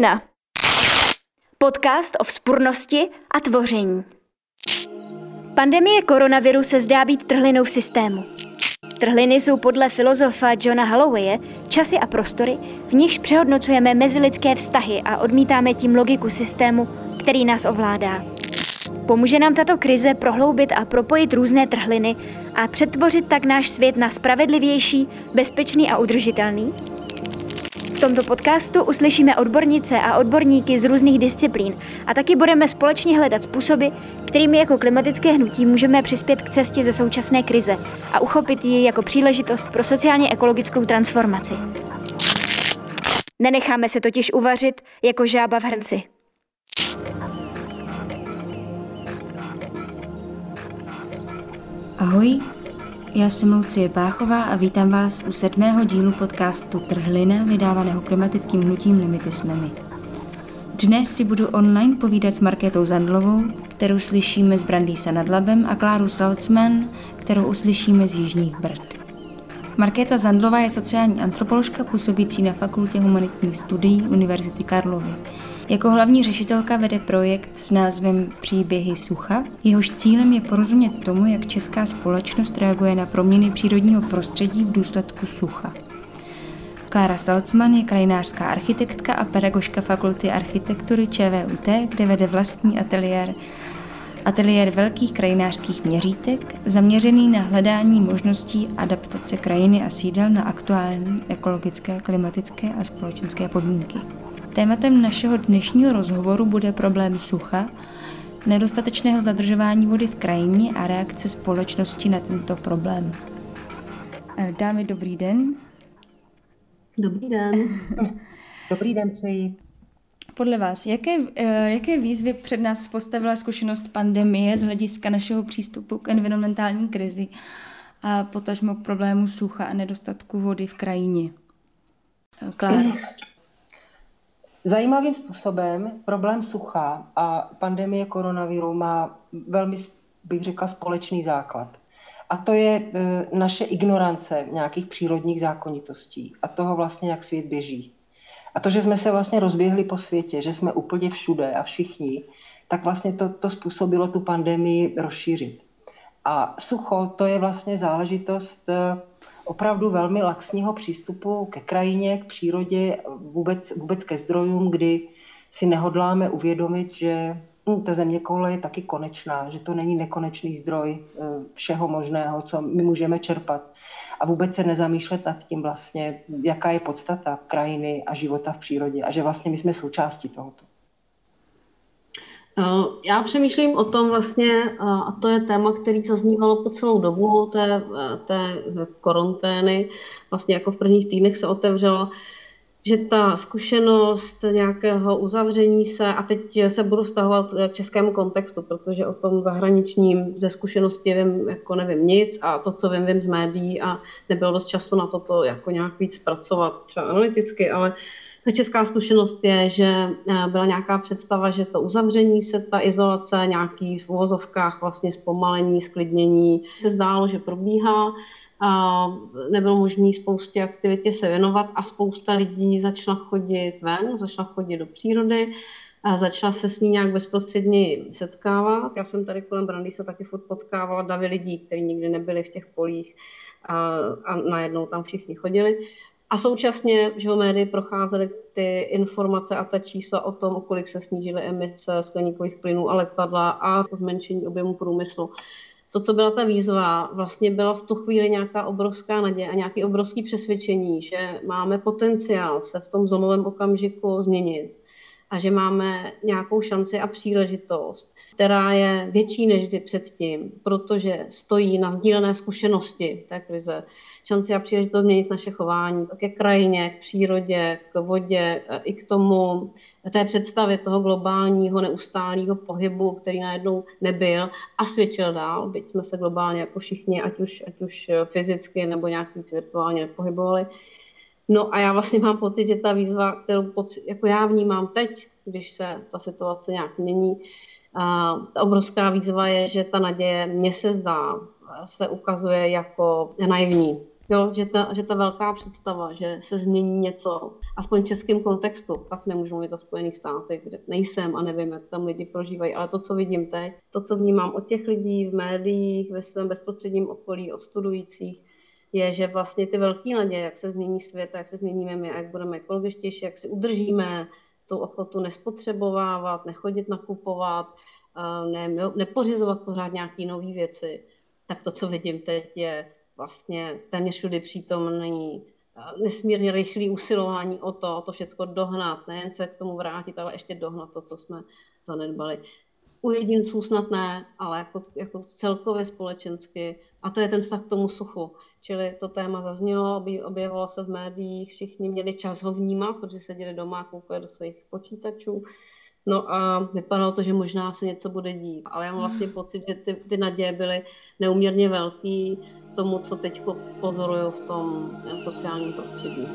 Trhlina. Podcast o vzpurnosti a tvoření. Pandemie koronaviru se zdá být trhlinou v systému. Trhliny jsou podle filozofa Johna Hallowaye časy a prostory, v nichž přehodnocujeme mezilidské vztahy a odmítáme tím logiku systému, který nás ovládá. Pomůže nám tato krize prohloubit a propojit různé trhliny a přetvořit tak náš svět na spravedlivější, bezpečný a udržitelný? V tomto podcastu uslyšíme odbornice a odborníky z různých disciplín a taky budeme společně hledat způsoby, kterými jako klimatické hnutí můžeme přispět k cestě ze současné krize a uchopit ji jako příležitost pro sociálně ekologickou transformaci. Nenecháme se totiž uvařit jako žába v hrnci. Ahoj, já jsem Lucie Páchová a vítám vás u sedmého dílu podcastu Trhlina, vydávaného klimatickým hnutím Limity jsme. Dnes si budu online povídat s Markétou Zandlovou, kterou slyšíme z Brandýsa nad Labem a Kláru Salcman, kterou uslyšíme z Jižních Brd. Markéta Zandlová je sociální antropoložka působící na Fakultě humanitních studií Univerzity Karlovy. Jako hlavní řešitelka vede projekt s názvem Příběhy sucha. Jehož cílem je porozumět tomu, jak česká společnost reaguje na proměny přírodního prostředí v důsledku sucha. Klára Salcman je krajinářská architektka a pedagožka Fakulty architektury ČVUT, kde vede vlastní ateliér ateliér velkých krajinářských měřítek, zaměřený na hledání možností adaptace krajiny a sídel na aktuální ekologické, klimatické a společenské podmínky. Tématem našeho dnešního rozhovoru bude problém sucha, nedostatečného zadržování vody v krajině a reakce společnosti na tento problém. Eh, dámy, dobrý den. Dobrý den. Dobrý den přeji. Podle vás, jaké, eh, jaké výzvy před nás postavila zkušenost pandemie z hlediska našeho přístupu k environmentální krizi a potažmo k problému sucha a nedostatku vody v krajině? Eh, Klára. Zajímavým způsobem problém sucha a pandemie koronaviru má velmi, bych řekla, společný základ. A to je e, naše ignorance nějakých přírodních zákonitostí a toho vlastně, jak svět běží. A to, že jsme se vlastně rozběhli po světě, že jsme úplně všude a všichni, tak vlastně to, to způsobilo tu pandemii rozšířit. A sucho, to je vlastně záležitost e, opravdu velmi laxního přístupu ke krajině, k přírodě, vůbec, vůbec ke zdrojům, kdy si nehodláme uvědomit, že hm, ta země koule je taky konečná, že to není nekonečný zdroj eh, všeho možného, co my můžeme čerpat. A vůbec se nezamýšlet nad tím vlastně, jaká je podstata krajiny a života v přírodě a že vlastně my jsme součástí tohoto. Eh, já přemýšlím o tom vlastně, eh, a to je téma, který zaznívalo po celou dobu té, eh, té korontény, vlastně jako v prvních týdnech se otevřelo, že ta zkušenost nějakého uzavření se, a teď se budu vztahovat k českému kontextu, protože o tom zahraničním ze zkušenosti vím, jako nevím nic a to, co vím, vím z médií a nebylo dost času na toto jako nějak víc pracovat třeba analyticky, ale uh, ta česká zkušenost je, že eh, byla nějaká představa, že to uzavření se, ta izolace, nějaký v uvozovkách vlastně zpomalení, sklidnění, se zdálo, že probíhá. A nebylo možné spoustě aktivitě se věnovat a spousta lidí začala chodit ven, začala chodit do přírody, a začala se s ní nějak bezprostředně setkávat. Já jsem tady kolem Brandy se taky furt potkávala davy lidí, kteří nikdy nebyli v těch polích a, a najednou tam všichni chodili. A současně že médii procházely ty informace a ta čísla o tom, o kolik se snížily emise skleníkových plynů a letadla a zmenšení objemu průmyslu. To, co byla ta výzva, vlastně byla v tu chvíli nějaká obrovská naděje a nějaké obrovské přesvědčení, že máme potenciál se v tom zlomovém okamžiku změnit a že máme nějakou šanci a příležitost, která je větší než kdy předtím, protože stojí na sdílené zkušenosti té krize šanci a příležitost změnit naše chování ke krajině, k přírodě, k vodě, e, i k tomu té představě toho globálního neustálého pohybu, který najednou nebyl a svědčil dál, byť jsme se globálně jako všichni, ať už, ať už fyzicky nebo nějak virtuálně nepohybovali. No a já vlastně mám pocit, že ta výzva, kterou pocit, jako já vnímám teď, když se ta situace nějak mění, a ta obrovská výzva je, že ta naděje, mně se zdá, se ukazuje jako naivní Jo, že ta, že ta velká představa, že se změní něco, aspoň v českém kontextu, pak nemůžu mluvit o Spojených státech, kde nejsem a nevím, jak tam lidi prožívají, ale to, co vidím teď, to, co vnímám od těch lidí v médiích, ve svém bezprostředním okolí, od studujících, je, že vlastně ty velké naděje, jak se změní svět, jak se změníme my, jak budeme ekologičtější, jak si udržíme tu ochotu nespotřebovávat, nechodit nakupovat, ne, nepořizovat pořád nějaké nové věci, tak to, co vidím teď, je vlastně téměř všudy přítomný nesmírně rychlý usilování o to, to všechno dohnat, nejen se k tomu vrátit, ale ještě dohnat to, co jsme zanedbali. U jedinců snad ne, ale jako, jako celkově společensky. A to je ten vztah k tomu suchu. Čili to téma zaznělo, objevilo se v médiích, všichni měli čas ho vnímat, protože seděli doma a koukali do svých počítačů. No a vypadalo to, že možná se něco bude dít, ale já mám vlastně pocit, že ty, ty naděje byly neuměrně velký tomu, co teď pozoruju v tom sociálním prostředí.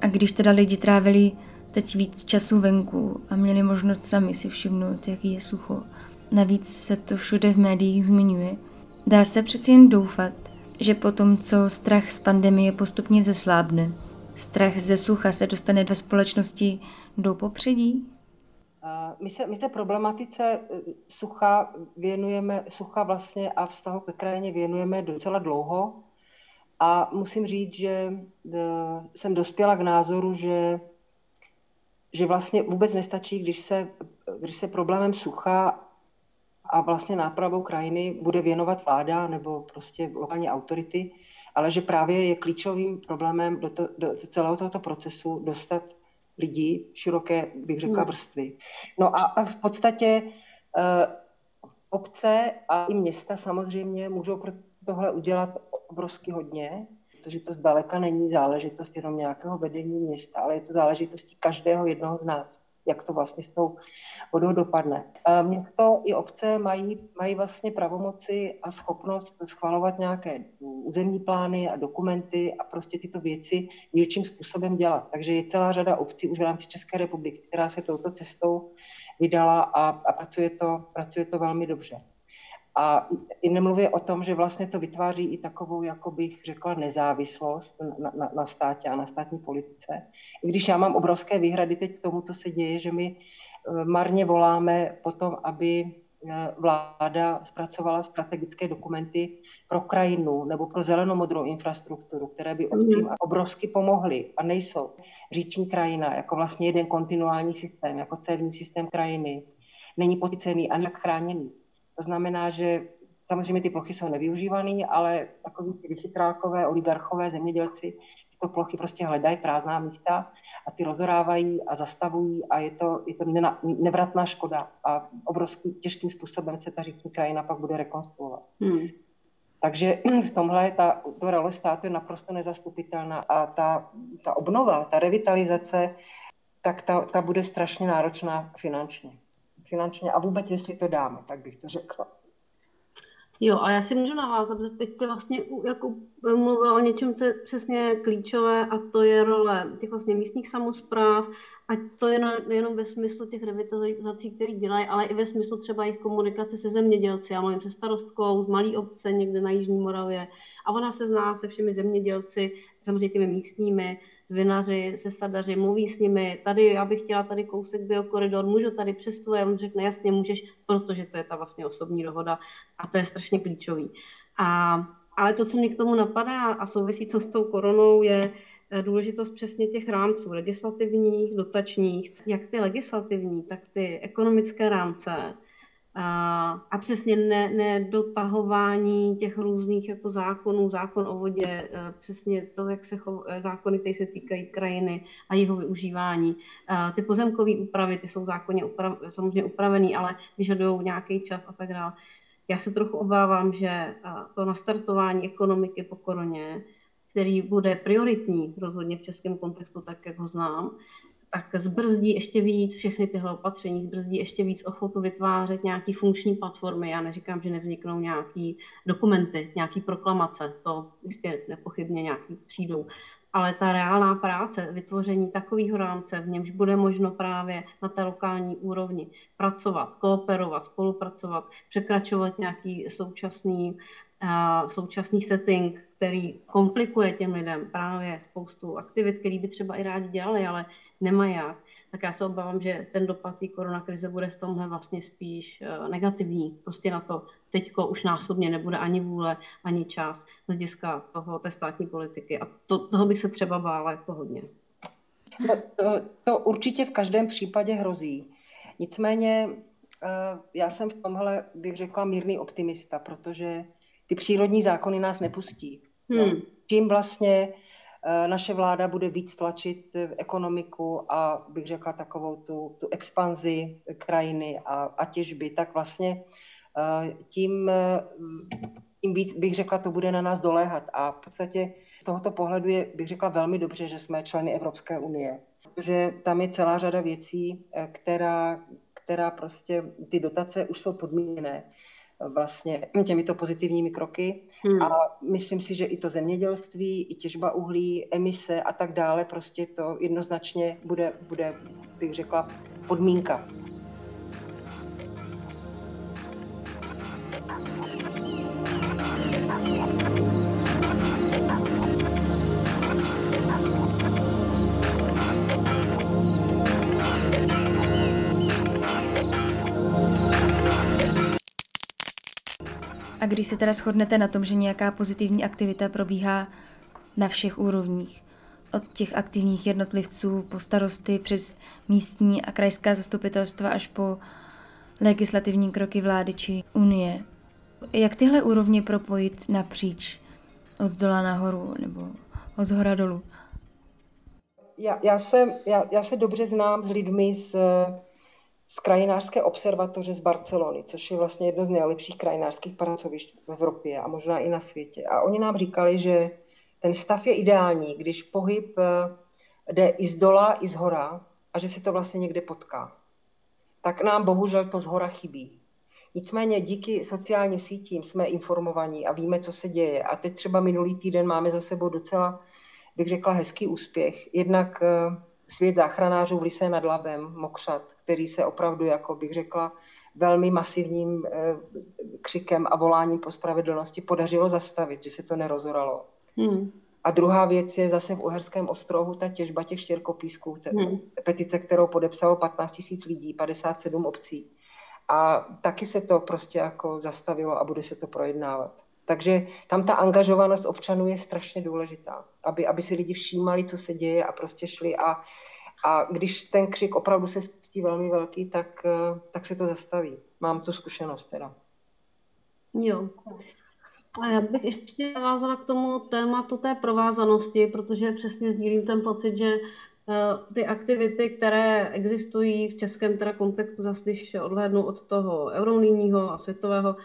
A když teda lidi trávili teď víc času venku a měli možnost sami si všimnout, jaký je sucho, navíc se to všude v médiích zmiňuje, dá se přeci jen doufat, že po tom, co strach z pandemie postupně zeslábne, strach ze sucha se dostane do společnosti do popředí? My se, my té problematice e, sucha věnujeme, sucha vlastně a vztahu ke krajině věnujeme docela dlouho. A musím říct, že e, jsem dospěla k názoru, že, že vlastně vůbec nestačí, když se, když se problémem sucha a vlastně nápravou krajiny bude věnovat vláda nebo prostě lokální autority, ale že právě je klíčovým problémem do, to, do celého tohoto procesu dostat lidi, široké, bych řekla, hmm. vrstvy. No a, a v podstatě uh, obce a i města samozřejmě můžou pro tohle udělat obrovsky hodně, protože to zdaleka není záležitost jenom nějakého vedení města, ale je to záležitostí každého jednoho z nás jak to vlastně s tou vodou dopadne. Město i obce mají, mají vlastně pravomoci a schopnost schvalovat nějaké územní plány a dokumenty a prostě tyto věci dílčím způsobem dělat. Takže je celá řada obcí už v rámci České republiky, která se touto cestou vydala a, a pracuje, to, pracuje to velmi dobře. A i nemluvě o tom, že vlastně to vytváří i takovou, jako bych řekla, nezávislost na, na, na státě a na státní politice. I když já mám obrovské výhrady teď k tomu, co se děje, že my eh, marně voláme potom, aby eh, vláda zpracovala strategické dokumenty pro krajinu nebo pro zelenomodrou infrastrukturu, které by obcím mhm. obrovsky pomohly a nejsou. Říční krajina jako vlastně jeden kontinuální systém, jako cévní systém krajiny, není poticený ani chráněný. To znamená, že samozřejmě ty plochy jsou nevyužívané, ale takový ty vychytrálkové, oligarchové, zemědělci tyto plochy prostě hledají prázdná místa a ty rozorávají a zastavují a je to, je to nevratná škoda a obrovským těžkým způsobem se ta říční krajina pak bude rekonstruovat. Hmm. Takže v tomhle ta, to role státu je naprosto nezastupitelná a ta, ta obnova, ta revitalizace, tak ta, ta bude strašně náročná finančně finančně a vůbec, jestli to dáme, tak bych to řekla. Jo, a já si můžu navázat, protože teď ty vlastně jako mluvila o něčem, co je přesně klíčové a to je role těch vlastně místních samozpráv a to je nejenom ve smyslu těch revitalizací, které dělají, ale i ve smyslu třeba jejich komunikace se zemědělci. Já mluvím se starostkou z malé obce někde na Jižní Moravě a ona se zná se všemi zemědělci, samozřejmě těmi místními, vinaři, se sadaři, mluví s nimi, tady já bych chtěla tady kousek biokoridor, můžu tady přestuje, on řekne jasně můžeš, protože to je ta vlastně osobní dohoda a to je strašně klíčový. A, ale to, co mě k tomu napadá a souvisí to s tou koronou, je eh, důležitost přesně těch rámců legislativních, dotačních, jak ty legislativní, tak ty ekonomické rámce, a, přesně ne, těch různých jako zákonů, zákon o vodě, e, přesně to, jak se chov, e, zákony, které se týkají krajiny a jeho využívání. A ty pozemkové úpravy, ty jsou zákonně uprav, samozřejmě upravený, ale vyžadují nějaký čas a tak dále. Já se trochu obávám, že to nastartování ekonomiky po koroně, který bude prioritní rozhodně v českém kontextu, tak jak ho znám, tak zbrzdí ještě víc všechny tyhle opatření, zbrzdí ještě víc ochotu vytvářet nějaký funkční platformy. Já neříkám, že nevzniknou nějaký dokumenty, nějaký proklamace, to jistě nepochybně nějaký přijdou, ale ta reálná práce, vytvoření takového rámce, v němž bude možno právě na té lokální úrovni pracovat, kooperovat, spolupracovat, překračovat nějaký současný, uh, současný setting, který komplikuje těm lidem právě spoustu aktivit, které by třeba i rádi dělali, ale nemají jak, tak já se obávám, že ten dopad té koronakrize bude v tomhle vlastně spíš uh, negativní. Prostě na to teďko už násobně nebude ani vůle, ani čas z hlediska toho, té státní politiky. A to, toho bych se třeba bála jako hodně. No, to, to určitě v každém případě hrozí. Nicméně eh, já jsem v tomhle, bych řekla, mírný optimista, protože ty přírodní zákony nás nepustí. Hmm. Tím vlastně eh, naše vláda bude víc tlačit ekonomiku a bych řekla takovou tu, tu expanzi krajiny a, a těžby, tak vlastně Eh, tím, eh, tím víc bych řekla, to bude na nás doléhat. A v podstatě z tohoto pohledu je, bych řekla, velmi dobře, že jsme členy Evropské unie. Protože tam je celá řada věcí, eh, která, která prostě, ty dotace už jsou podmíněné vlastně těmito pozitivními kroky. Hmm. A myslím si, že i to zemědělství, i těžba uhlí, emise a tak dále, prostě to jednoznačně bude, bude bych řekla, podmínka když se teda shodnete na tom, že nějaká pozitivní aktivita probíhá na všech úrovních, od těch aktivních jednotlivců po starosty přes místní a krajská zastupitelstva až po legislativní kroky vlády či unie. Jak tyhle úrovně propojit napříč od zdola nahoru nebo od zhora dolů? Já, já, se, já, já se dobře znám s lidmi z z krajinářské observatoře z Barcelony, což je vlastně jedno z nejlepších krajinářských pracovišť v Evropě a možná i na světě. A oni nám říkali, že ten stav je ideální, když pohyb eh, jde i z dola, i z hora a že se to vlastně někde potká. Tak nám bohužel to z hora chybí. Nicméně díky sociálním sítím jsme informovaní a víme, co se děje. A teď třeba minulý týden máme za sebou docela, bych řekla, hezký úspěch. Jednak eh, svět záchranářů v Lise nad Labem, Mokřat, který se opravdu, jako bych řekla, velmi masivním eh, křikem a voláním po spravedlnosti podařilo zastavit, že se to nerozoralo. Hmm. A druhá věc je zase v Uherském ostrohu ta těžba těch štěrkopísků, hmm. petice, kterou podepsalo 15 000 lidí, 57 obcí. A taky se to prostě jako zastavilo a bude se to projednávat. Takže tam ta angažovanost občanů je strašně důležitá, aby, aby si lidi všímali, co se děje a prostě šli a, a když ten křik opravdu se spustí velmi velký, tak, eh, tak se to zastaví. Mám tu zkušenost teda. Jo. A já bych ještě navázala k tomu tématu té provázanosti, protože přesně sdílím ten pocit, že eh, ty aktivity, které existují v českém teda kontextu, zase když odhlédnu od toho eurounijního a světového,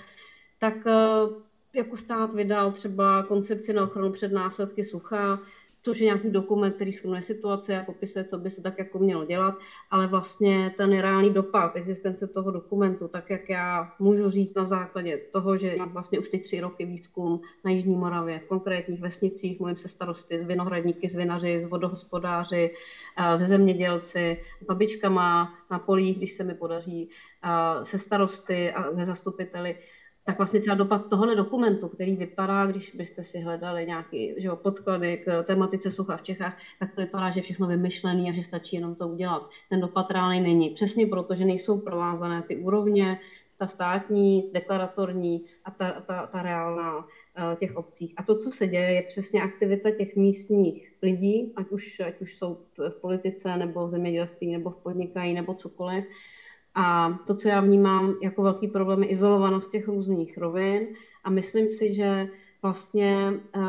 tak eh, jako stát vydal třeba koncepci na ochranu před následky sucha, což je nějaký dokument, který schrnuje situaci a popisuje, co by se tak jako mělo dělat, ale vlastně ten reálný dopad existence toho dokumentu, tak jak já můžu říct na základě toho, že vlastně už ty tři roky výzkum na Jižní Moravě, v konkrétních vesnicích, mluvím se starosty, z vinohradníky, z vinaři, z vodohospodáři, ze zemědělci, babička má na polích, když se mi podaří, se starosty a ze zastupiteli, tak vlastně třeba dopad tohohle dokumentu, který vypadá, když byste si hledali nějaké že jo, podklady k tematice sucha v Čechách, tak to vypadá, že je všechno vymyšlené a že stačí jenom to udělat. Ten dopad reálný není. Přesně proto, že nejsou provázané ty úrovně, ta státní, deklaratorní a ta, ta, ta reálná eh, těch obcích. A to, co se děje, je přesně aktivita těch místních lidí, ať už, ať už jsou v politice, nebo v zemědělství, nebo v podnikají, nebo cokoliv, a to, co já vnímám jako velký problém, je izolovanost těch různých rovin a myslím si, že vlastně eh,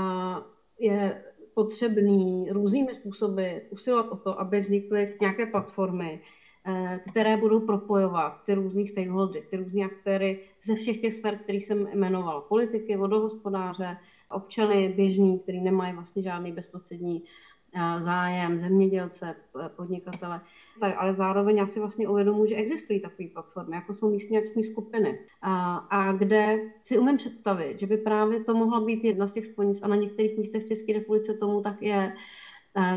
je potřebný různými způsoby usilovat o to, aby vznikly nějaké platformy, eh, které budou propojovat ty různý stakeholdery, ty různé aktéry ze všech těch sfér, které jsem jmenovala. Politiky, vodohospodáře, občany běžní, kteří nemají vlastně žádný bezprostřední zájem zemědělce, podnikatele, ale zároveň já si vlastně uvědomuji, že existují takové platformy, jako jsou místní akční skupiny, a, a kde si umím představit, že by právě to mohla být jedna z těch spojnic a na některých místech v České republice tomu tak je,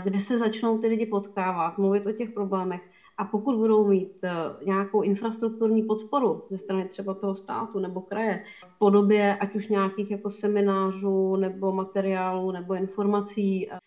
kde se začnou ty lidi potkávat, mluvit o těch problémech. A pokud budou mít eh, nějakou infrastrukturní podporu ze strany třeba toho státu nebo kraje v podobě ať už nějakých jako seminářů nebo materiálů nebo informací, eh,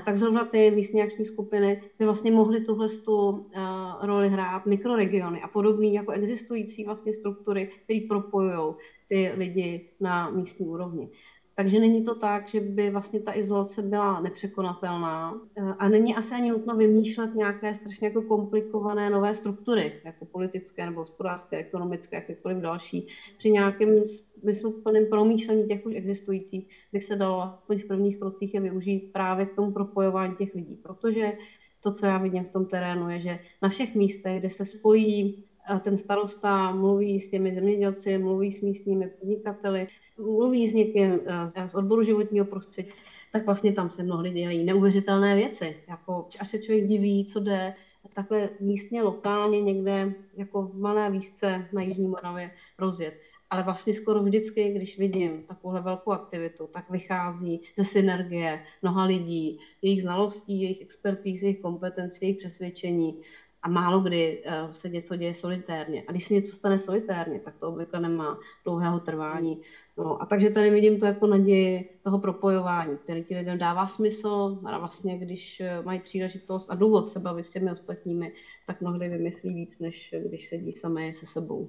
tak zrovna ty místní akční skupiny by vlastně mohly tuhle tu eh, roli hrát mikroregiony a podobné jako existující vlastně struktury, které propojují ty lidi na místní úrovni. Takže není to tak, že by vlastně ta izolace byla nepřekonatelná a není asi ani nutno vymýšlet nějaké strašně jako komplikované nové struktury, jako politické nebo hospodářské, ekonomické, jakékoliv další. Při nějakém smysluplném promýšlení těch už existujících by se dalo aspoň v prvních krocích je využít právě k tomu propojování těch lidí, protože to, co já vidím v tom terénu, je, že na všech místech, kde se spojí ten starosta mluví s těmi zemědělci, mluví s místními podnikateli, mluví s někým eh, z odboru životního prostředí, tak vlastně tam se mnohdy dělají neuvěřitelné věci. Jako, až se člověk diví, co jde takhle místně, lokálně někde jako v malé výšce na Jižní Moravě rozjet. Ale vlastně skoro vždycky, když vidím takovouhle velkou aktivitu, tak vychází ze synergie mnoha lidí, jejich znalostí, jejich expertíz, jejich kompetencí, jejich přesvědčení a málo kdy uh, se něco děje solitérně. A když se něco stane solitérně, tak to obvykle nemá dlouhého trvání. No, a takže tady vidím to jako naději toho propojování, který ti lidem dává smysl a vlastně, když eh, mají příležitost a důvod se bavit s těmi ostatními, tak mnohdy vymyslí víc, než když sedí samé se sebou.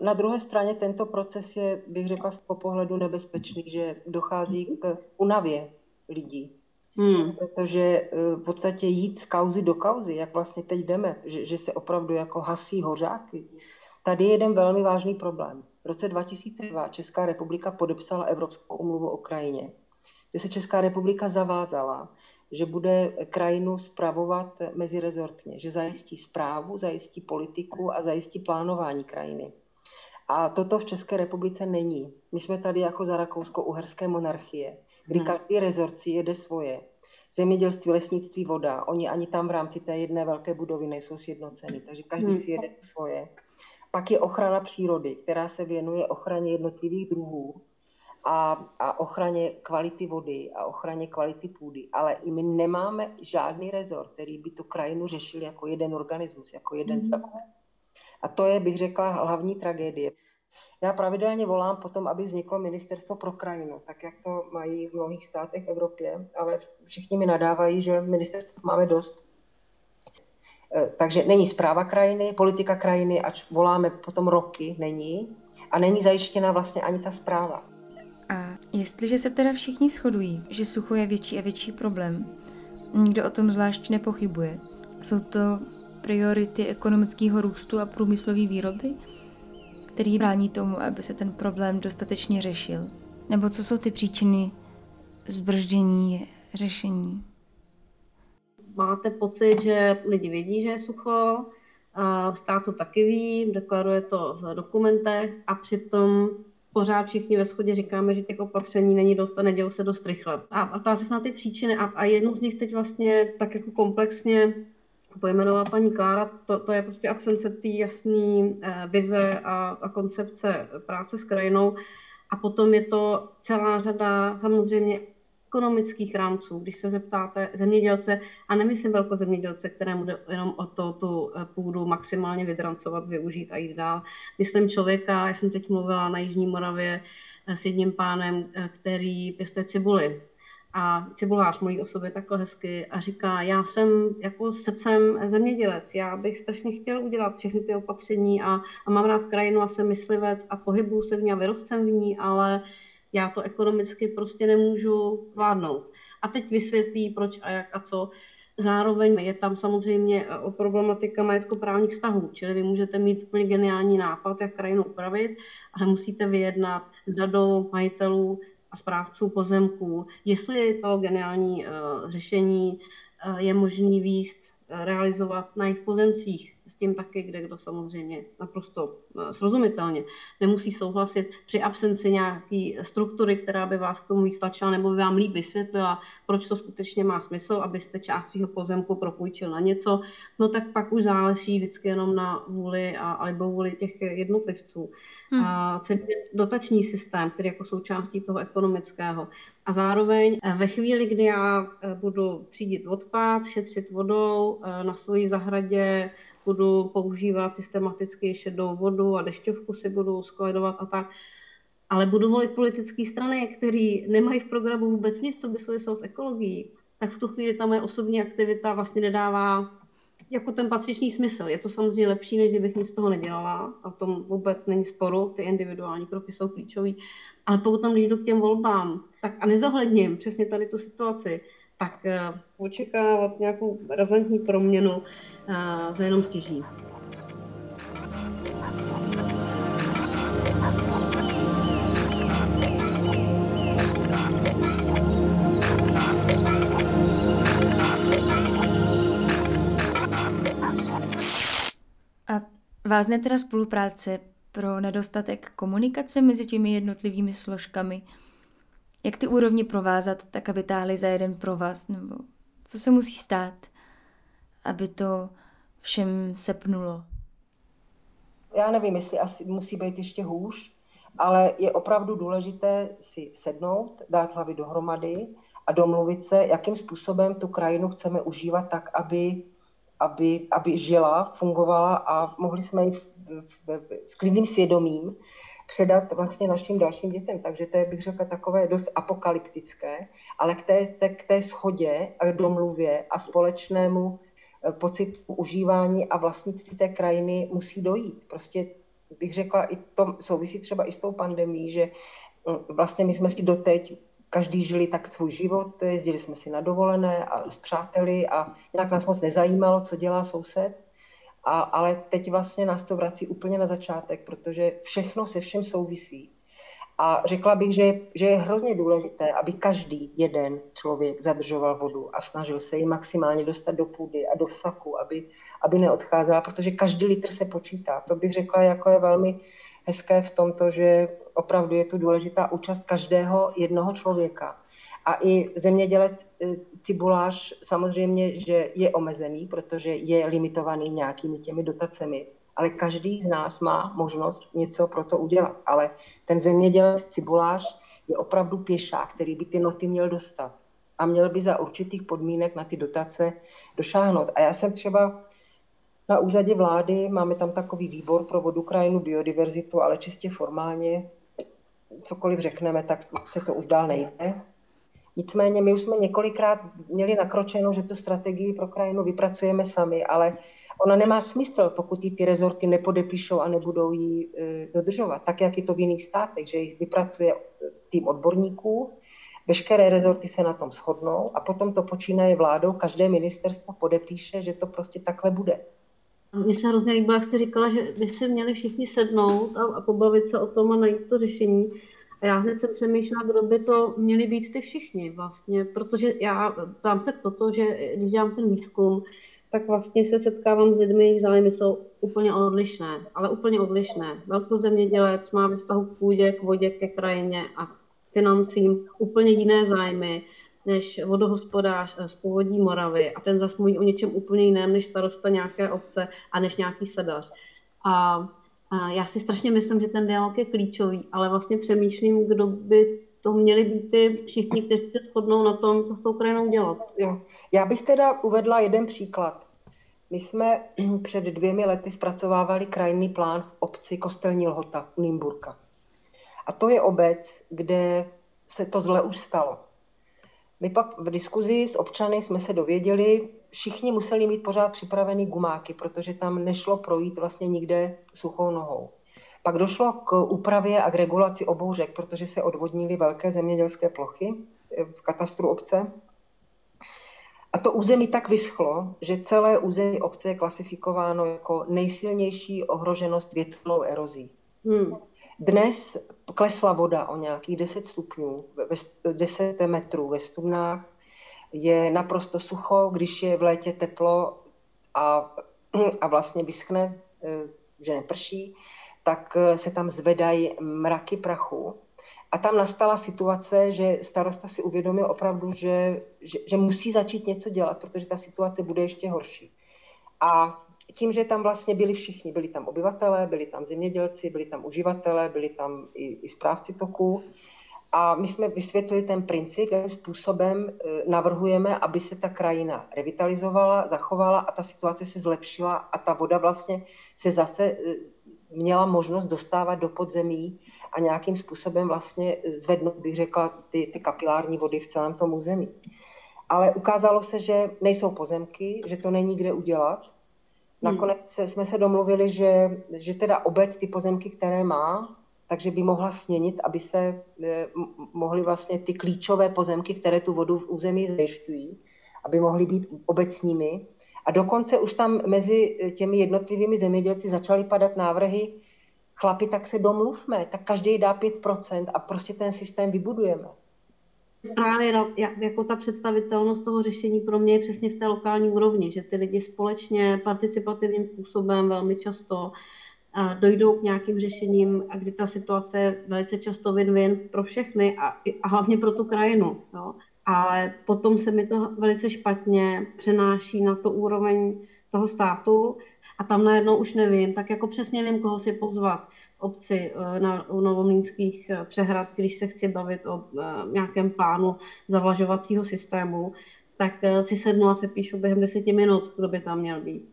Na druhé straně tento proces je, bych řekla, z pohledu nebezpečný, že dochází k unavě lidí. Hmm. Protože eh, v podstatě jít z kauzy do kauzy, jak vlastně teď jdeme, že, že se opravdu jako hasí hořáky. Tady je jeden velmi vážný problém. V roce 2002 Česká republika podepsala Evropskou umluvu o krajině, kde se Česká republika zavázala, že bude krajinu spravovat mezirezortně, že zajistí zprávu, zajistí politiku a zajistí plánování krajiny. A toto v České republice není. My jsme tady jako za Rakousko-Uherské monarchie, kdy hmm. každý rezort si jede svoje. Zemědělství, lesnictví, voda, oni ani tam v rámci té jedné velké budovy nejsou sjednoceni, takže každý hmm. si jede svoje. Pak je ochrana přírody, která se věnuje ochraně jednotlivých druhů a, a ochraně kvality vody a ochraně kvality půdy. Ale i my nemáme žádný rezort, který by tu krajinu řešil jako jeden organismus, jako jeden mm. celek. A to je, bych řekla, hlavní tragédie. Já pravidelně volám potom, aby vzniklo ministerstvo pro krajinu, tak jak to mají v mnohých státech v Evropě, ale všichni mi nadávají, že ministerstvo máme dost. E, takže není zpráva krajiny, politika krajiny, ač voláme potom roky, není. A není zajištěna vlastně ani ta zpráva. A jestliže se teda všichni shodují, že sucho je větší a větší problém, nikdo o tom zvlášť nepochybuje. Jsou to priority ekonomického růstu a průmyslové výroby, který brání tomu, aby se ten problém dostatečně řešil? Nebo co jsou ty příčiny zbrždění řešení? Máte pocit, že lidi vědí, že je sucho, stát to taky ví, deklaruje to v dokumentech a přitom pořád všichni ve shodě říkáme, že těch opatření není dost a nedělou se dost rychle. A, a ptá se na ty příčiny a, a jednu z nich teď vlastně tak jako komplexně pojmenovala paní Klára, to, to je prostě absence té jasné eh, vize a, a koncepce práce s krajinou. A potom je to celá řada samozřejmě ekonomických rámců. Když se zeptáte zemědělce, a nemyslím velkozemědělce, kterému jde jenom o to tu eh, půdu maximálně vydrancovat, využít a jít dál. Myslím člověka, já jsem teď mluvila na Jižní Moravě eh, s jedním pánem, který pěstuje cibuli a cibulář mluví o sobě takhle hezky a říká, já jsem jako srdcem zemědělec, já bych strašně chtěl udělat všechny ty opatření a, a mám rád krajinu a jsem myslivec a pohybuju se v ní a vyrostcem v ní, ale já to ekonomicky prostě nemůžu zvládnout. A teď vysvětlí, proč a jak a co. Zároveň je tam samozřejmě o problematika majetkoprávních vztahů, čili vy můžete mít úplně geniální nápad, jak krajinu upravit, ale musíte vyjednat s řadou majitelů a správců pozemků, jestli to geniální uh, řešení uh, je možný výst, uh, realizovat na jejich pozemcích s tím taky, kde kdo samozřejmě naprosto eh, srozumitelně nemusí souhlasit při absenci nějaké struktury, která by vás k tomu vystačila nebo by vám líp vysvětlila, proč to skutečně má smysl, abyste část svého pozemku propůjčil na něco, no tak pak už záleží vždycky jenom na vůli a, alebo vůli těch jednotlivců. Hmm. A celý dotační systém, který jako součástí toho ekonomického. A zároveň eh, ve chvíli, kdy já eh, budu třídit odpad, šetřit vodou na svoji zahradě, budu používat systematicky šedou vodu a dešťovku si budu skladovat a tak, ale budu volit politické strany, které nemají v programu vůbec nic, co by souviselo s ekologií, tak v tu chvíli ta moje osobní aktivita vlastně nedává jako ten patřičný smysl. Je to samozřejmě lepší, než kdybych nic z toho nedělala a v tom vůbec není sporu, ty individuální kroky jsou klíčové. Ale potom, když jdu k těm volbám tak a nezohledním přesně tady tu situaci, tak uh, očekávat nějakou razantní proměnu uh, za jenom stěží. A vázne teda spolupráce pro nedostatek komunikace mezi těmi jednotlivými složkami? Jak ty úrovně provázat, tak aby táhly za jeden provaz? Nebo co se musí stát, aby to všem sepnulo? Já nevím, jestli asi musí být ještě hůř, ale je opravdu důležité si sednout, dát hlavy dohromady a domluvit se, jakým způsobem tu krajinu chceme užívat tak, aby, aby, aby žila, fungovala a mohli jsme ji s klidným svědomím předat vlastně našim dalším dětem. Takže to je, bych řekla, takové dost apokalyptické, ale k té, té, k té schodě domluvě a společnému eh, pocitu užívání a vlastnictví té krajiny musí dojít. Prostě bych řekla, i to souvisí třeba i s tou pandemí, že mm, vlastně my jsme si doteď každý žili tak svůj život, jezdili jsme si na dovolené a s přáteli a nějak nás moc nezajímalo, co dělá soused. A, ale teď vlastně nás to vrací úplně na začátek, protože všechno se všem souvisí. A řekla bych, že, že je hrozně důležité, aby každý jeden člověk zadržoval vodu a snažil se ji maximálně dostat do půdy a do vsaku, aby, aby neodcházela, protože každý litr se počítá. To bych řekla, jako je velmi hezké v tomto, že opravdu je tu důležitá účast každého jednoho člověka. A i zemědělec eh, cibulář samozřejmě, že je omezený, protože je limitovaný nějakými těmi dotacemi. Ale každý z nás má možnost něco pro to udělat. Ale ten zemědělec cibulář je opravdu pěšák, který by ty noty měl dostat. A měl by za určitých podmínek na ty dotace došáhnout. A já jsem třeba na úřadě vlády, máme tam takový výbor pro vodu, krajinu, biodiverzitu, ale čistě formálně, cokoliv řekneme, tak se to už dál nejde. Nicméně my už jsme několikrát měli nakročeno, že tu strategii pro krajinu vypracujeme sami, ale ona nemá smysl, pokud ji ty rezorty nepodepíšou a nebudou ji e, dodržovat, tak jak je to v jiných státech, že ji vypracuje tým odborníků, veškeré rezorty se na tom shodnou a potom to počínaje vládou, každé ministerstvo podepíše, že to prostě takhle bude. Mně se hrozně líbilo, jak jste říkala, že by se měli všichni sednout a, a pobavit se o tom a najít to řešení. A já hned jsem přemýšlela, kdo by to měli být ty všichni vlastně, protože já tam se proto, že když dělám ten výzkum, tak vlastně se setkávám s lidmi, jejich zájmy jsou úplně odlišné, ale úplně odlišné. Velkozemědělec má ve vztahu k půdě, k vodě, ke krajině a financím úplně jiné zájmy než vodohospodář z původní Moravy a ten zase mluví o něčem úplně jiném než starosta nějaké obce a než nějaký sedař. A já si strašně myslím, že ten dialog je klíčový, ale vlastně přemýšlím, kdo by to měli být ty všichni, kteří se shodnou na tom, co s tou krajinou dělat. Jo. Já bych teda uvedla jeden příklad. My jsme před dvěmi lety zpracovávali krajinný plán v obci Kostelní Lhota u Nymburka. A to je obec, kde se to zle už stalo. My pak v diskuzi s občany jsme se dověděli, všichni museli mít pořád připravený gumáky, protože tam nešlo projít vlastně nikde suchou nohou. Pak došlo k úpravě a k regulaci obouřek, protože se odvodnily velké zemědělské plochy v katastru obce. A to území tak vyschlo, že celé území obce je klasifikováno jako nejsilnější ohroženost větrnou erozí. Hmm. Dnes klesla voda o nějakých 10 stupňů, 10 metrů ve studnách, je naprosto sucho, když je v létě teplo a a vlastně vyschne, že neprší, tak se tam zvedají mraky prachu. A tam nastala situace, že starosta si uvědomil opravdu, že, že, že musí začít něco dělat, protože ta situace bude ještě horší. A tím, že tam vlastně byli všichni, byli tam obyvatelé, byli tam zemědělci, byli tam uživatelé, byli tam i, i správci toků. A my jsme vysvětlili ten princip, jakým způsobem e, navrhujeme, aby se ta krajina revitalizovala, zachovala a ta situace se zlepšila a ta voda vlastně se zase e, měla možnost dostávat do podzemí a nějakým způsobem vlastně zvednout, bych řekla, ty, ty kapilární vody v celém tom území. Ale ukázalo se, že nejsou pozemky, že to není kde udělat Hmm. Nakonec jsme se domluvili, že, že teda obec ty pozemky, které má, takže by mohla směnit, aby se eh, mohly vlastně ty klíčové pozemky, které tu vodu v území zajišťují, aby mohly být obecními. A dokonce už tam mezi těmi jednotlivými zemědělci začaly padat návrhy, chlapi, tak se domluvme, tak každý dá 5% a prostě ten systém vybudujeme. Právě no, jako ta představitelnost toho řešení pro mě je přesně v té lokální úrovni, že ty lidi společně participativním způsobem velmi často dojdou k nějakým řešením a kdy ta situace je velice často win-win pro všechny a, a hlavně pro tu krajinu. Jo. Ale potom se mi to velice špatně přenáší na to úroveň toho státu a tam najednou už nevím, tak jako přesně vím, koho si pozvat obci eh, na Novomlínských eh, přehrad, když se chci bavit o eh, nějakém plánu zavlažovacího systému, tak si sednu a se píšu během deseti minut, kdo by tam měl být.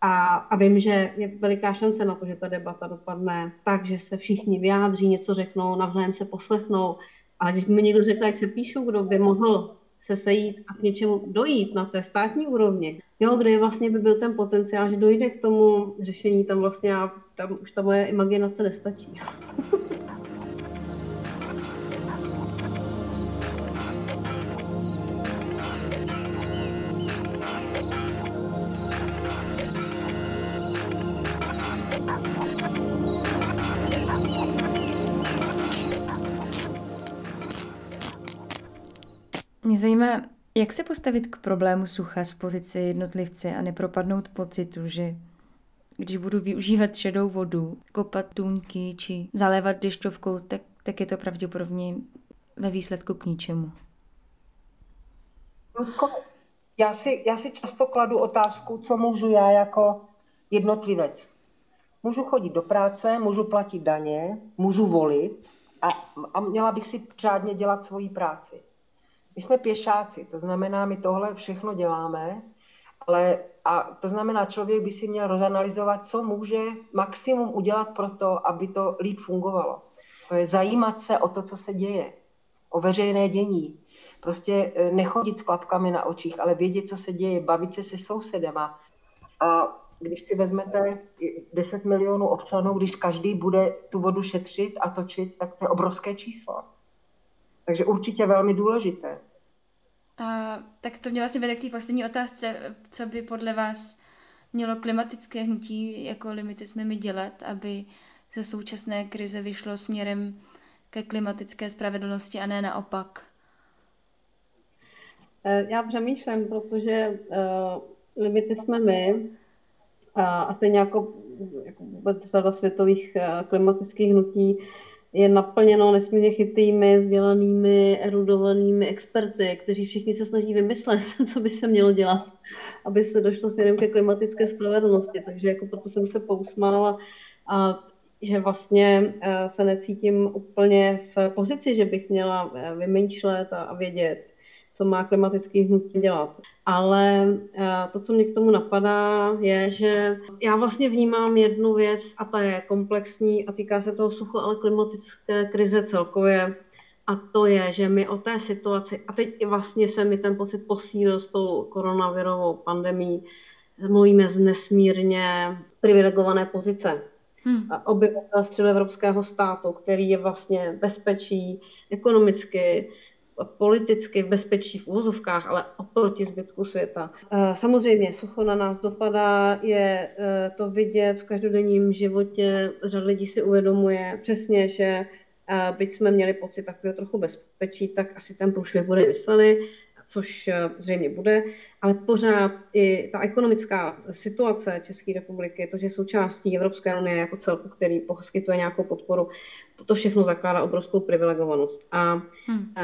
A, a vím, že je veliká šance na to, že ta debata dopadne tak, že se všichni vyjádří, něco řeknou, navzájem se poslechnou. Ale když mi někdo řekl, ať se píšu, kdo by mohl se sejít a k něčemu dojít na té státní úrovni, jo, kde vlastně by byl ten potenciál, že dojde k tomu řešení, tam vlastně já, tam už ta moje imaginace nestačí. zajímá, jak se postavit k problému sucha z pozice jednotlivce a nepropadnout pocitu, že když budu využívat šedou vodu, kopat tůňky či zalévat dešťovkou, tak, tak je to pravděpodobně ve výsledku k ničemu. Já si, já si často kladu otázku, co můžu já jako jednotlivec. Můžu chodit do práce, můžu platit daně, můžu volit a, a měla bych si řádně dělat svoji práci. My jsme pěšáci, to znamená, my tohle všechno děláme, ale a to znamená, člověk by si měl rozanalizovat, co může maximum udělat pro to, aby to líp fungovalo. To je zajímat se o to, co se děje, o veřejné dění. Prostě e, nechodit s klapkami na očích, ale vědět, co se děje, bavit se se sousedem. A, a když si vezmete 10 milionů občanů, když každý bude tu vodu šetřit a točit, tak to je obrovské číslo. Takže určitě velmi důležité. A, tak to mě vlastně vede k té poslední otázce. Co by podle vás mělo klimatické hnutí jako limity jsme mi dělat, aby ze současné krize vyšlo směrem ke klimatické spravedlnosti a ne naopak? Eh, já přemýšlím, protože uh, limity jsme my a, stejně jako, jako řada světových uh, klimatických hnutí je naplněno nesmírně chytými, vzdělanými, erudovanými experty, kteří všichni se snaží vymyslet, co by se mělo dělat, aby se došlo směrem ke klimatické spravedlnosti. Takže jako proto jsem se pousmála a že vlastně eh, se necítím úplně v pozici, že bych měla eh, vymýšlet a vědět, co má klimatický hnutí dělat. Ale eh, to, co mě k tomu napadá, je, že já vlastně vnímám jednu věc a ta je komplexní a týká se toho sucho, ale klimatické krize celkově. A to je, že my o té situaci, a teď vlastně se mi ten pocit posílil s tou koronavirovou pandemí, mluvíme z nesmírně privilegované pozice. Hmm. Obyvatel středoevropského státu, který je vlastně bezpečí ekonomicky, politicky v bezpečí v úvozovkách, ale oproti zbytku světa. Samozřejmě sucho na nás dopadá, je e, to vidět v každodenním životě. Řada lidí si uvědomuje přesně, že e, byť jsme měli pocit takového trochu bezpečí, tak asi ten průšvih bude vyslaný. což eh, zřejmě bude, ale pořád i ta ekonomická situace České republiky, to, že je součástí Evropské unie jako celku, který poskytuje nějakou podporu, to všechno zakládá obrovskou privilegovanost. A hmm.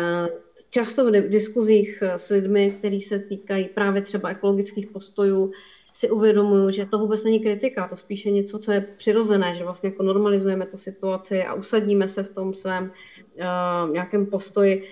Často v diskuzích s lidmi, kteří se týkají právě třeba ekologických postojů, si uvědomuju, že to vůbec není kritika, to spíše něco, co je přirozené, že vlastně jako normalizujeme tu situaci a usadíme se v tom svém uh, nějakém postoji,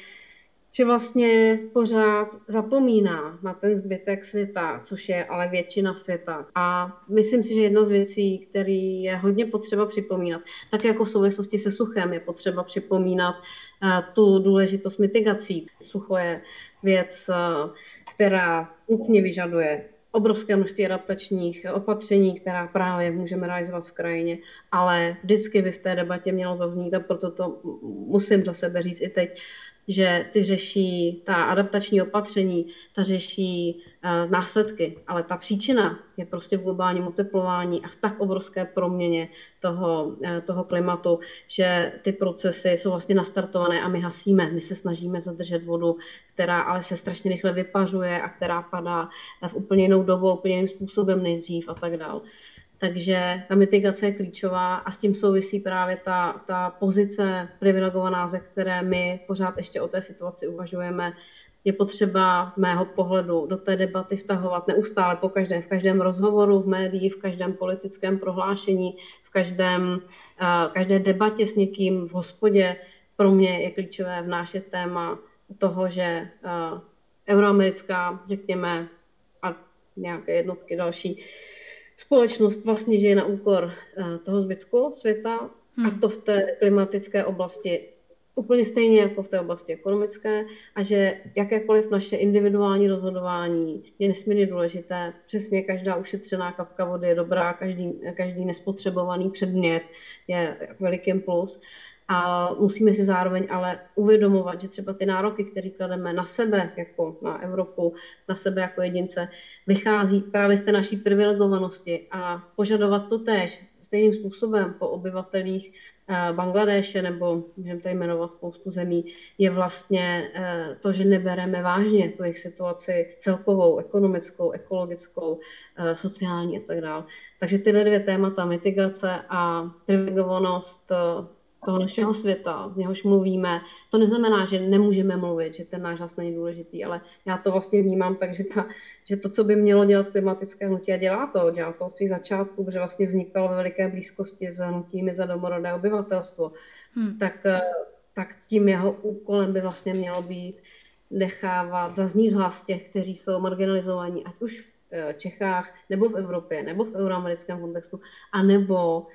že vlastně pořád zapomíná na ten zbytek světa, což je ale většina světa. A myslím si, že jedna z věcí, který je hodně potřeba připomínat, tak jako v souvislosti se suchem je potřeba připomínat uh, tu důležitost mitigací. Sucho je věc, uh, která nutně vyžaduje obrovské množství adaptačních opatření, která právě můžeme realizovat v krajině, ale vždycky by v té debatě mělo zaznít a proto to musím za sebe říct i teď, že ty řeší ta adaptační opatření, ta řeší uh, následky, ale ta příčina je prostě v globálním oteplování a v tak obrovské proměně toho, uh, toho klimatu, že ty procesy jsou vlastně nastartované a my hasíme. My se snažíme zadržet vodu, která ale se strašně rychle vypařuje a která padá v úplně jinou dobu, úplně jiným způsobem než dřív a tak dále. Takže ta mitigace je klíčová a s tím souvisí právě ta, ta pozice privilegovaná, ze které my pořád ještě o té situaci uvažujeme. Je potřeba mého pohledu do té debaty vtahovat neustále po každém, v každém rozhovoru v médiích, v každém politickém prohlášení, v každém, uh, každé debatě s někým v hospodě. Pro mě je klíčové vnášet téma toho, že uh, euroamerická, řekněme, a nějaké jednotky další, společnost vlastně žije na úkor eh, toho zbytku světa hmm. a to v té klimatické oblasti úplně stejně jako v té oblasti ekonomické a že jakékoliv naše individuální rozhodování je nesmírně důležité. Přesně každá ušetřená kapka vody je dobrá, každý, každý nespotřebovaný předmět je velikým plus. A musíme si zároveň ale uvědomovat, že třeba ty nároky, které klademe na sebe, jako na Evropu, na sebe jako jedince, vychází právě z té naší privilegovanosti a požadovat to též stejným způsobem po obyvatelích eh, Bangladeše nebo můžeme tady jmenovat spoustu zemí, je vlastně eh, to, že nebereme vážně tu jejich situaci celkovou, ekonomickou, ekologickou, eh, sociální a tak dále. Takže tyhle dvě témata, mitigace a privilegovanost toho našeho světa, z něhož mluvíme. To neznamená, že nemůžeme mluvit, že ten náš hlas není důležitý, ale já to vlastně vnímám tak, že, ta, že to, co by mělo dělat klimatické hnutí, a dělá to, dělá to od svých začátků, protože vlastně vznikalo ve veliké blízkosti s hnutími za domorodé obyvatelstvo, hmm. tak, eh, tak tím jeho úkolem by vlastně mělo být nechávat zaznít hlas těch, kteří jsou marginalizovaní, ať už v eh, Čechách, nebo v Evropě, nebo v euroamerickém kontextu, anebo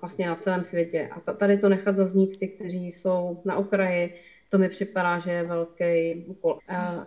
vlastně na celém světě. A tady to nechat zaznít ty, kteří jsou na okraji, to mi připadá, že je velký úkol.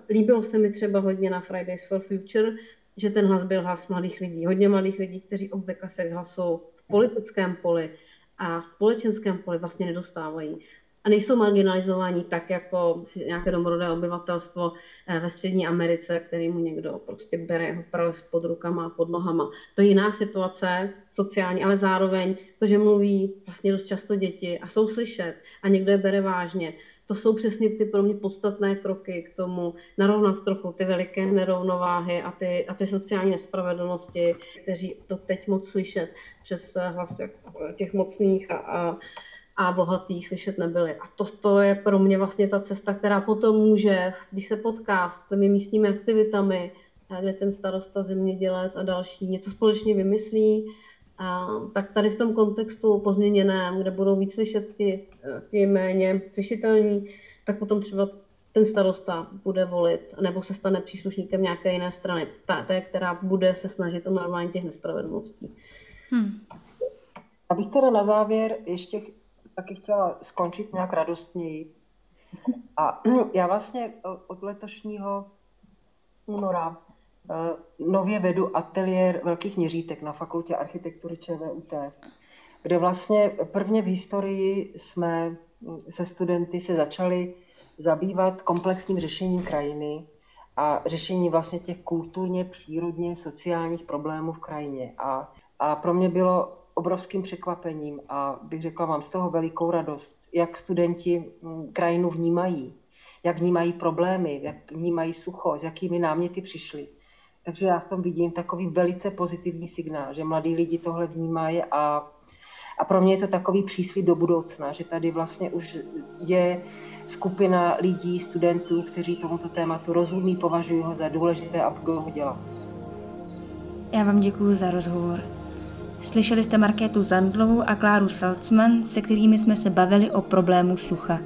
Líbilo se mi třeba hodně na Fridays for Future, že ten hlas byl hlas mladých lidí. Hodně mladých lidí, kteří obvykle se k hlasu v politickém poli a společenském poli vlastně nedostávají a nejsou marginalizováni tak, jako nějaké domorodé obyvatelstvo eh, ve Střední Americe, který mu někdo prostě bere jeho prales pod rukama a pod nohama. To je jiná situace sociální, ale zároveň to, že mluví vlastně dost často děti a jsou slyšet a někdo je bere vážně, to jsou přesně ty pro mě podstatné kroky k tomu narovnat trochu ty veliké nerovnováhy a ty, a ty sociální nespravedlnosti, kteří to teď moc slyšet přes hlas těch mocných a, a a bohatých slyšet nebyli. A to, to je pro mě vlastně ta cesta, která potom může, když se potká s těmi místními aktivitami, kde ten starosta, zemědělec a další něco společně vymyslí, a, tak tady v tom kontextu pozměněném, kde budou víc slyšet ti, ti méně slyšitelní, tak potom třeba ten starosta bude volit, nebo se stane příslušníkem nějaké jiné strany, ta, té, která bude se snažit o normální těch nespravedlností. Hmm. Abych teda na závěr ještě taky chtěla skončit nějak radostněji. A já vlastně od letošního února eh, nově vedu ateliér velkých měřítek na fakultě architektury ČVUT, kde vlastně prvně v historii jsme hm, se studenty se začali zabývat komplexním řešením krajiny a řešení vlastně těch kulturně, přírodně, sociálních problémů v krajině. A, a pro mě bylo obrovským překvapením a bych řekla vám z toho velikou radost, jak studenti mm, krajinu vnímají, jak vnímají problémy, jak vnímají sucho, s jakými náměty přišli. Takže já v tom vidím takový velice pozitivní signál, že mladí lidi tohle vnímají a, a pro mě je to takový příslip do budoucna, že tady vlastně už je skupina lidí, studentů, kteří tomuto tématu rozumí, považují ho za důležité a budou ho dělat. Já vám děkuji za rozhovor. Slyšeli jste Markétu Zandlovou a Kláru Salcman, se kterými jsme se bavili o problému sucha.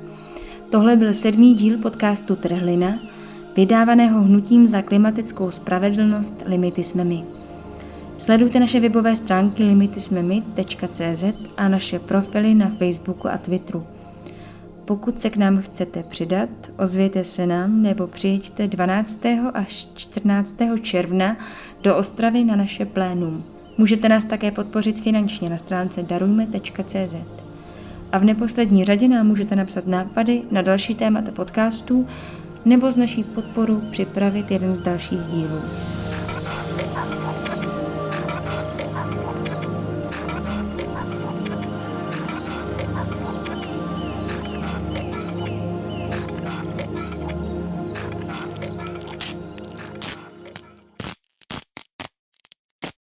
Tohle byl sedmý díl podcastu Trhlina, vydávaného hnutím za klimatickou spravedlnost Limity jsme my. Sledujte naše webové stránky limitysmemy.cz a naše profily na Facebooku a Twitteru. Pokud se k nám chcete přidat, ozvěte se nám nebo přijďte 12. až 14. června do Ostravy na naše plénum. Můžete nás také podpořit finančně na stránce darujme.cz. A v neposlední řadě nám můžete napsat nápady na další témata podcastů nebo z naší podporu připravit jeden z dalších dílů.